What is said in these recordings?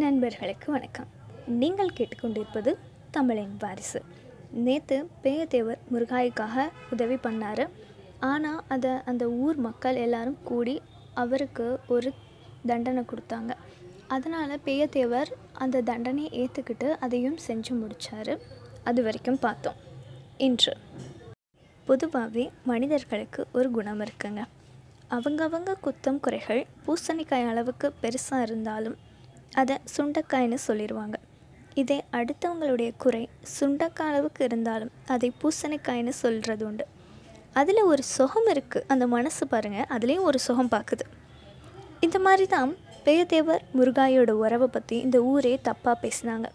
நண்பர்களுக்கு வணக்கம். நீங்கள் கேட்டுக்கொண்டிருப்பது தமிழின் வாரிசு. நேற்று பேயத்தேவர் முருகாய்க்காக உதவி பண்ணார். ஆனால் அதை அந்த ஊர் மக்கள் எல்லாரும் கூடி அவருக்கு ஒரு தண்டனை கொடுத்தாங்க. அதனால் பேயத்தேவர் அந்த தண்டனையை ஏற்றுக்கிட்டு அதையும் செஞ்சு முடித்தார் அது வரைக்கும் பார்த்தோம். இன்று. பொதுவாகவே மனிதர்களுக்கு ஒரு குணம் இருக்குங்க. அவங்கவங்க குத்தம் குறைகள் பூசணிக்காய் அளவுக்கு பெருசாக இருந்தாலும் அதை சுண்டக்காய்னு சொல்லிடுவாங்க இதே அடுத்தவங்களுடைய குறை சுண்டக்காய் அளவுக்கு இருந்தாலும் அதை பூசணிக்காய்னு சொல்கிறது உண்டு. அதில் ஒரு சுகம் இருக்குது அந்த மனசு பாருங்கள் அதுலேயும் ஒரு சுகம் பார்க்குது இந்த மாதிரி தான் பேயத்தேவர் முருகாயோட உறவை பற்றி இந்த ஊரே தப்பாக பேசுனாங்க.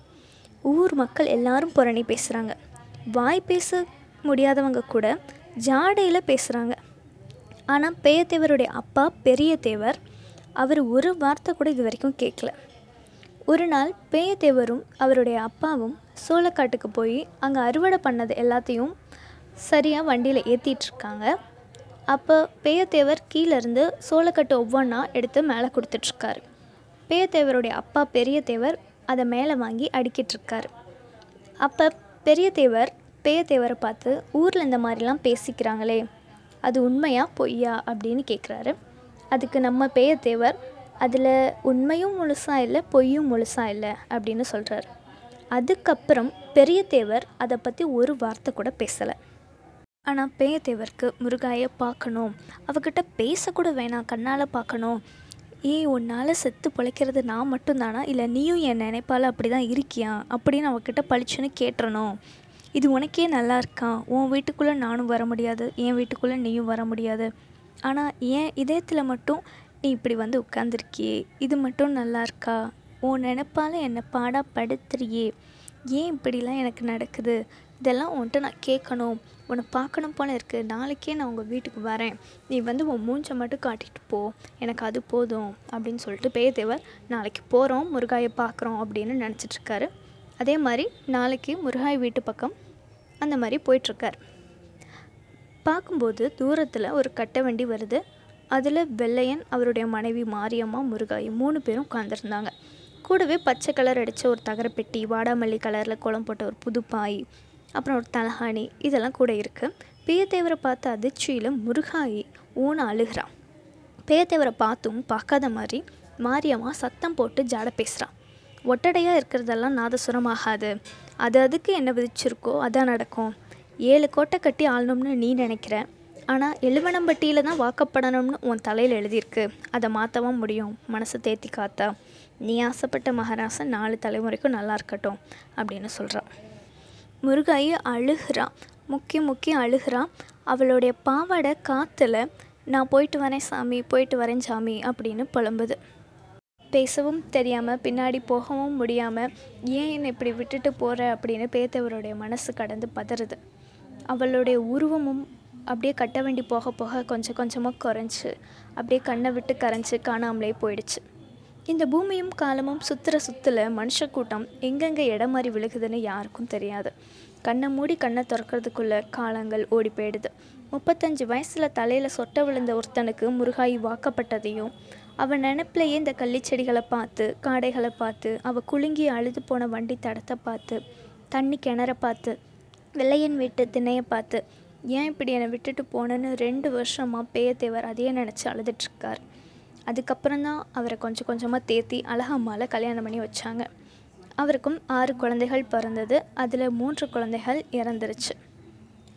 ஊர் மக்கள் எல்லாரும் புரணி பேசுகிறாங்க வாய் பேச முடியாதவங்க கூட ஜாடையில் பேசுகிறாங்க ஆனால் பேயத்தேவருடைய அப்பா பெரிய தேவர் அவர் ஒரு வார்த்தை கூட இது வரைக்கும் கேட்கல ஒரு நாள் பேயத்தேவரும் அவருடைய அப்பாவும் சோளக்காட்டுக்கு போய் அங்கே அறுவடை பண்ணது எல்லாத்தையும் சரியாக வண்டியில் ஏற்றிட்டுருக்காங்க அப்போ பேயத்தேவர் கீழேருந்து சோளக்கட்டு ஒவ்வொன்றா எடுத்து மேலே கொடுத்துட்ருக்காரு பேயத்தேவருடைய அப்பா பெரியத்தேவர் அதை மேலே வாங்கி அடிக்கிட்டுருக்காரு. அப்போ பெரியத்தேவர் பேயத்தேவரை பார்த்து ஊரில் இந்த மாதிரிலாம் பேசிக்கிறாங்களே அது உண்மையா பொய்யா? அப்படின்னு கேட்குறாரு அதுக்கு நம்ம பேயத்தேவர் அதில் உண்மையும் முழுசாக இல்லை பொய்யும் முழுசாக இல்லை அப்படின்னு சொல்கிறார் அதுக்கப்புறம் பெரிய தேவர் அதை பற்றி ஒரு வார்த்தை கூட பேசலை. ஆனால் பேயத்தேவருக்கு முருகாயை பார்க்கணும் அவகிட்ட பேசக்கூட வேணாம் கண்ணால் பார்க்கணும் ஏய் உன்னால் செத்து பிழைக்கிறது நான் மட்டும்தானா? இல்லை நீயும் என் நினைப்பால் அப்படி தான் இருக்கியா? அப்படின்னு அவகிட்ட பளிச்சுன்னு கேட்டுறணும். இது உனக்கே நல்லா இருக்கான் உன் வீட்டுக்குள்ளே நானும் வர முடியாது என் வீட்டுக்குள்ளே நீயும் வர முடியாது. ஆனால் என் இதயத்தில் மட்டும் நீ இப்படி வந்து உட்காந்துருக்கியே இது மட்டும் நல்லா இருக்கா உன் நினப்பால் என்னை பாடாக படுத்துறியே. ஏன் இப்படிலாம் எனக்கு நடக்குது? இதெல்லாம் உன்கிட்ட நான் கேட்கணும். உன்னை பார்க்கணும் போல இருக்குது நாளைக்கே நான் உங்கள் வீட்டுக்கு வரேன். நீ வந்து உன் மூஞ்சை மட்டும் காட்டிட்டு போ. எனக்கு அது போதும் அப்படின்னு சொல்லிட்டு பேதேவர் நாளைக்கு போகிறோம் முருகாயை பார்க்குறோம் அப்படின்னு நினச்சிட்ருக்காரு. அதே மாதிரி நாளைக்கு முருகாய் வீட்டு பக்கம் அந்த மாதிரி போயிட்டுருக்கார் பார்க்கும்போது தூரத்தில் ஒரு கட்டை வண்டி வருது. அதில் வெள்ளையன் அவருடைய மனைவி மாரியம்மா முருகாயி மூணு பேரும் உட்காந்துருந்தாங்க கூடவே பச்சை கலர் அடித்த ஒரு தகரப்பெட்டி வாடாமல்லி கலரில் குளம் போட்ட ஒரு புது பாய் அப்புறம் ஒரு தலஹாணி இதெல்லாம் கூட இருக்குது பேயத்தேவரை பார்த்த அதிர்ச்சியில் முருகாயி ஊன அழுகிறான் பேயத்தேவரை பார்த்தும் பார்க்காத மாதிரி மாரியம்மா சத்தம் போட்டு ஜாட பேசுகிறான் ஒட்டடையாக இருக்கிறதெல்லாம் நாதசுரம் ஆகாது அது அதுக்கு என்ன விதிச்சிருக்கோ அதான் நடக்கும். ஏழு கோட்டை கட்டி ஆளணும்னு நீ நினைக்கிற? ஆனால் எழுவனம்பட்டியில் தான் வாக்கப்படணும்னு உன் தலையில் எழுதியிருக்கு. அதை மாற்றவும் முடியும். மனசை தேத்தி காத்தா. நீ ஆசைப்பட்ட மகாராசன் நாலு தலைமுறைக்கும் நல்லா இருக்கட்டும் அப்படின்னு சொல்கிறான் முருகாயி அழுகிறான் முக்கி முக்கி அழுகிறான் அவளுடைய பாவாடை காற்றுல நான் போயிட்டு வரேன் சாமி போயிட்டு வரேன் சாமி அப்படின்னு புலம்புது. பேசவும் தெரியாமல் பின்னாடி போகவும் முடியாமல் ஏன் என்னை இப்படி விட்டுட்டு போகிற அப்படின்னு பேத்தவருடைய மனசு கடந்து பதறுது. அவளுடைய உருவமும் அப்படியே கட்ட வண்டி போக போக கொஞ்சம் கொஞ்சமாக குறைஞ்சி அப்படியே கண்ணை விட்டு கரைஞ்சி காணாமலே போயிடுச்சு. இந்த பூமியும் காலமும் சுற்றுற சுற்றுல மனுஷ கூட்டம் எங்கெங்கே இடம் மாறி விழுகுதுன்னு யாருக்கும் தெரியாது. கண்ணை மூடி கண்ணை திறக்கிறதுக்குள்ளே காலங்கள் ஓடி போயிடுது. முப்பத்தஞ்சு வயசில் தலையில் சொட்ட விழுந்த ஒருத்தனுக்கு முருகாயி வாக்கப்பட்டதையும் அவன் நினப்பிலேயே இந்த கள்ளிச்செடிகளை பார்த்து காடைகளை பார்த்து அவள் குலுங்கி அழுது போன வண்டி தடத்தை பார்த்து தண்ணி கிணற பார்த்து வெள்ளையன் வீட்டு திண்ணையை பார்த்து ஏன் இப்படி என்னை விட்டுட்டு போனேன்னு ரெண்டு வருஷமாக பேயத்தேவர் அதையே நினச்சி அழுதுட்ருக்கார் அதுக்கப்புறம் தான் அவரை கொஞ்சம் கொஞ்சமாக தேத்தி அழகம்மாவில் கல்யாணம் பண்ணி வச்சாங்க. அவருக்கும் ஆறு குழந்தைகள் பிறந்தது. அதில் மூன்று குழந்தைகள் இறந்துருச்சு.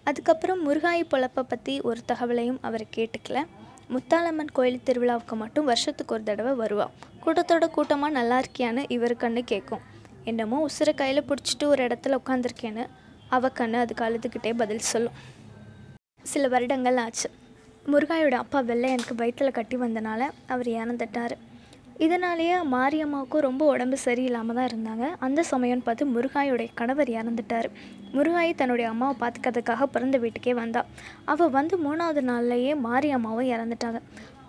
அதுக்கப்புறம் முருகாயி பொழப்பை பற்றி ஒரு தகவலையும் அவர் கேட்டுக்கல. முத்தாலம்மன் கோயில் திருவிழாவுக்கு மட்டும் வருஷத்துக்கு ஒரு தடவை வருவாள் கூட்டத்தோட கூட்டமாக நல்லா இருக்கியான்னு இவர் கண்ணு கேட்கும் என்னமோ உசுரை கையில் பிடிச்சிட்டு ஒரு இடத்துல உட்காந்துருக்கேன்னு அவ கண்ணு அதுக்கு அழுதுகிட்டே பதில் சொல்லும். சில வருடங்கள் ஆச்சு. முருகாயோட அப்பா வெள்ளை எனக்கு வயிற்றில் கட்டி வந்தனால அவர் இறந்துட்டார் இதனாலேயே மாரியம்மாவுக்கும் ரொம்ப உடம்பு சரியில்லாமல் தான் இருந்தாங்க. அந்த சமயம்னு பார்த்து முருகாயோடைய கணவர் இறந்துட்டார் முருகாயி தன்னுடைய அம்மாவை பார்த்துக்கிறதுக்காக பிறந்த வீட்டுக்கே வந்தா. அவள் வந்து மூணாவது நாள்லையே மாரியம்மாவும் இறந்துட்டாங்க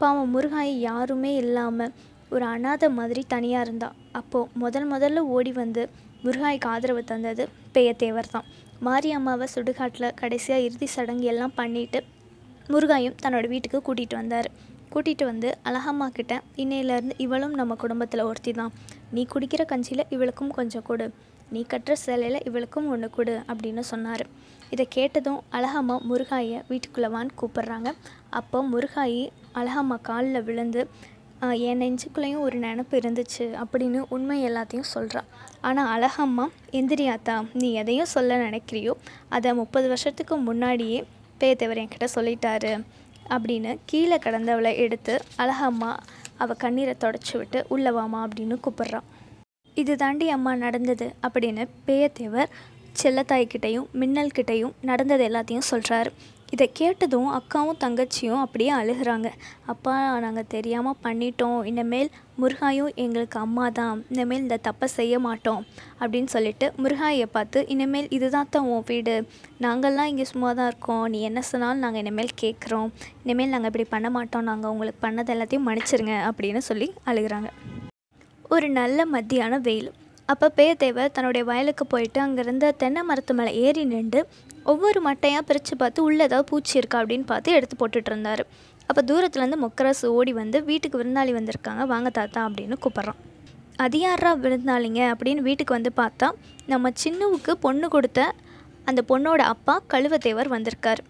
பாவம் முருகாயி யாருமே இல்லாமல் ஒரு அனாதை மாதிரி தனியாக இருந்தாள் அப்போது முதல் முதல்ல ஓடி வந்து முருகாய்க்கு ஆதரவு தந்தது பேயத்தேவர் தான் மாரியம்மாவை சுடுகாட்டில் கடைசியாக இறுதி சடங்கு எல்லாம் பண்ணிவிட்டு முருகாயும் தன்னோட வீட்டுக்கு கூட்டிகிட்டு வந்தார். கூட்டிகிட்டு வந்து அழகம்மா கிட்ட இன்னையிலேருந்து இவளும் நம்ம குடும்பத்தில் ஒருத்தி தான். நீ குடிக்கிற கஞ்சியில் இவளுக்கும் கொஞ்சம் கொடு. நீ கட்டுற சிலையில் இவளுக்கும் ஒன்று கொடு அப்படின்னு சொன்னார். இதை கேட்டதும் அழகம்மா முருகாயை வீட்டுக்குள்ளவான்னு கூப்பிட்றாங்க. அப்போ முருகாயி அழகம்மா காலில் விழுந்து என் நெஞ்சுக்குள்ளேயும் ஒரு நினப்பு இருந்துச்சு அப்படின்னு உண்மை எல்லாத்தையும் சொல்கிறாள் ஆனால் அழகம்மா எந்திரியாத்தா நீ எதையும் சொல்ல நினைக்கிறியோ அதை முப்பது வருஷத்துக்கு முன்னாடியே பேத்தவர் என்கிட்ட சொல்லிட்டாரு அப்படின்னு கீழே கடந்தவளை எடுத்து அழகம்மா அவள் கண்ணீரை தொடச்சி விட்டு உள்ளவாமா அப்படின்னு கூப்பிட்றான் இது தாண்டி அம்மா நடந்தது அப்படின்னு பேயத்தேவர் செல்லத்தாய்கிட்டையும் மின்னல்கிட்டையும் நடந்தது எல்லாத்தையும் சொல்கிறாரு இதை கேட்டதும் அக்காவும் தங்கச்சியும் அப்படியே அழுகுறாங்க. அப்பா நாங்கள் தெரியாமல் பண்ணிட்டோம். இனிமேல் முருகாயும் எங்களுக்கு அம்மா தான். இனிமேல் இந்த தப்பை செய்ய மாட்டோம். அப்படின்னு சொல்லிட்டு முருகாயை பார்த்து இனிமேல் இதுதான் தான் உன் வீடு. நாங்கள்லாம் இங்கே சும்மா தான் இருக்கோம். நீ என்ன சொன்னாலும் நாங்கள் இனிமேல் கேட்குறோம். இனிமேல் நாங்கள் இப்படி பண்ண மாட்டோம். நாங்கள் உங்களுக்கு பண்ணது எல்லாத்தையும் மன்னிச்சிருங்க. அப்படின்னு சொல்லி அழுகிறாங்க. ஒரு நல்ல மத்தியான வெயில். அப்போ பேயத்தேவர் தன்னுடைய வயலுக்கு போயிட்டு அங்கே இருந்த தென்னை மரத்து மேலே ஏறி நின்று ஒவ்வொரு மட்டையாக பிரித்து பார்த்து உள்ளே ஏதாவது பூச்சி இருக்கா? அப்படின்னு பார்த்து எடுத்து போட்டுட்டு இருந்தார். அப்போ தூரத்துலேருந்து மொக்கராசு ஓடி வந்து வீட்டுக்கு விருந்தாளி வந்திருக்காங்க வாங்க தாத்தா அப்படின்னு கூப்பிட்றான். அது யாரா விருந்தாளிங்க? அப்படின்னு வீட்டுக்கு வந்து பார்த்தா நம்ம சின்னவுக்கு பொண்ணு கொடுத்த அந்த பொண்ணோட அப்பா கழுவத்தேவர் வந்திருக்கார்.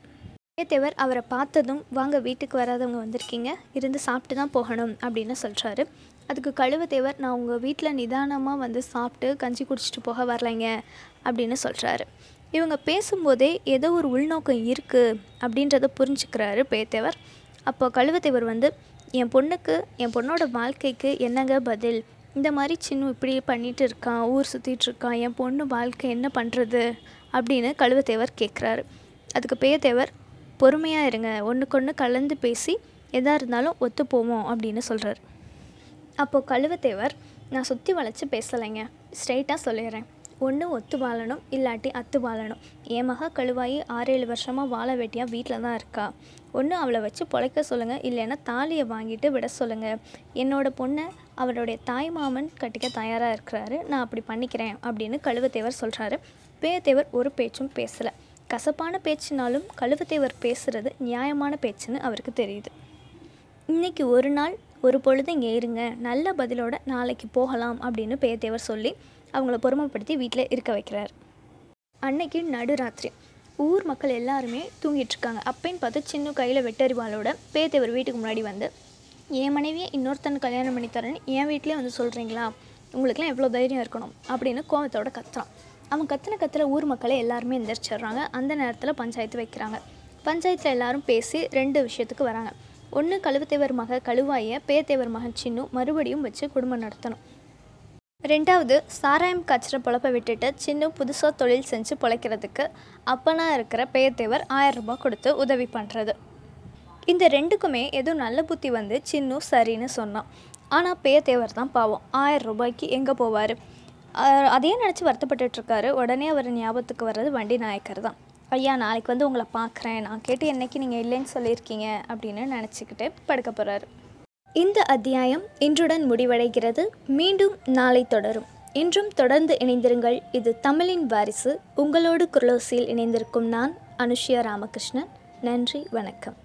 தேவர் அவரை பார்த்ததும் வாங்க வீட்டுக்கு வராதவங்க வந்திருக்கீங்க இருந்து சாப்பிட்டு தான் போகணும் அப்படின்னு சொல்கிறாரு அதுக்கு கழுவத்தேவர் நான் உங்கள் வீட்டில் நிதானமாக வந்து சாப்பிட்டு கஞ்சி குடிச்சிட்டு போக வரலைங்க அப்படின்னு சொல்கிறாரு இவங்க பேசும்போதே ஏதோ ஒரு உள்நோக்கம் இருக்குது அப்படின்றத புரிஞ்சுக்கிறாரு பேத்தேவர். அப்போ கழுவத்தேவர் வந்து என் பொண்ணுக்கு என் பொண்ணோட வாழ்க்கைக்கு என்னங்க பதில்? இந்த மாதிரி சின்ன இப்படி பண்ணிகிட்டு இருக்கான் ஊர் சுற்றிட்டு இருக்கான் என் பொண்ணு வாழ்க்கை என்ன பண்ணுறது அப்படின்னு கழுவத்தேவர் கேட்குறாரு அதுக்கு பேயத்தேவர் பொறுமையாக இருங்க ஒன்றுக்கொன்று கலந்து பேசி எதாக இருந்தாலும் ஒத்து போவோம் அப்படின்னு சொல்கிறார் அப்போது கழுவத்தேவர் நான் சுற்றி வளைச்சி பேசலைங்க. ஸ்ட்ரைட்டாக சொல்லிடுறேன். ஒன்று ஒத்து வாழணும் இல்லாட்டி அத்து வாழணும் என் மக கழுவாயி ஆறேழு வருஷமாக வாழ வெட்டியாக வீட்டில் தான் இருக்கா. ஒன்று அவளை வச்சு பொழைக்க சொல்லுங்கள் இல்லைன்னா தாலியை வாங்கிட்டு விட சொல்லுங்கள் என்னோட பொண்ணை அவருடைய தாய் மாமன் கட்டிக்க தயாராக இருக்கிறாரு. நான் அப்படி பண்ணிக்கிறேன் அப்படின்னு கழுவத்தேவர் சொல்கிறாரு பேயத்தேவர் ஒரு பேச்சும் பேசலை. கசப்பான பேச்சுனாலும் கழுவத்தேவர் பேசுகிறது நியாயமான பேச்சுன்னு அவருக்கு தெரியுது. இன்னைக்கு ஒரு நாள் ஒரு பொழுது இங்கே இருங்க நல்ல பதிலோட நாளைக்கு போகலாம் அப்படின்னு பேத்தேவர் சொல்லி அவங்கள பொறுமைப்படுத்தி வீட்டில் இருக்க வைக்கிறார். அன்னைக்கு நடுராத்திரி. ஊர் மக்கள் எல்லாருமே தூங்கிட்டு இருக்காங்க. பார்த்து சின்ன கையில் வெட்டறிவாளோட பேத்தேவர் வீட்டுக்கு முன்னாடி வந்து என் மனைவியை இன்னொருத்தன் கல்யாணம் பண்ணி தரேன்னு என் வீட்டிலே வந்து சொல்கிறீங்களா உங்களுக்குலாம் எவ்வளோ தைரியம் இருக்கணும்? அப்படின்னு கோவத்தோட கத்துறான். அவன் கத்துன கத்துல ஊர் மக்களை எல்லாருமே எந்திரிச்சிடுறாங்க. அந்த நேரத்தில் பஞ்சாயத்து வைக்கிறாங்க. பஞ்சாயத்தில் எல்லாரும் பேசி ரெண்டு விஷயத்துக்கு வராங்க. ஒன்று கழுவத்தேவர் மக கழுவாய பேத்தேவர் மகன் சின்னு மறுபடியும் வச்சு குடும்பம் நடத்தணும். ரெண்டாவது சாராயம் காய்ச்சிற பொழப்பை விட்டுட்டு சின்ன புதுசாக தொழில் செஞ்சு பொழைக்கிறதுக்கு அப்பனா இருக்கிற பேயத்தேவர் ஆயிரம் ரூபாய் கொடுத்து உதவி பண்ணுறது இந்த ரெண்டுக்குமே ஏதோ நல்ல புத்தி வந்து சின்னு சரின்னு சொன்னான். ஆனால் பேயத்தேவர் தான் பாவம். ஆயிரம் ரூபாய்க்கு எங்கே போவார்? அதையே நினச்சி வருத்தப்பட்டுருக்காரு உடனே அவர் ஞாபகத்துக்கு வர்றது வண்டி நாயக்கர் தான். ஐயா நாளைக்கு வந்து உங்களை பார்க்குறேன். நான் கேட்டு என்றைக்கு நீங்கள் இல்லைன்னு சொல்லியிருக்கீங்க அப்படின்னு நினச்சிக்கிட்டு படுக்க போகிறார் இந்த அத்தியாயம் இன்றுடன் முடிவடைகிறது. மீண்டும் நாளை தொடரும். இன்றும் தொடர்ந்து இணைந்திருங்கள். இது தமிழின் வாரிசு. உங்களோடு குரலோசியில் இணைந்திருக்கும் நான் அனுஷ்யா ராமகிருஷ்ணன். நன்றி வணக்கம்.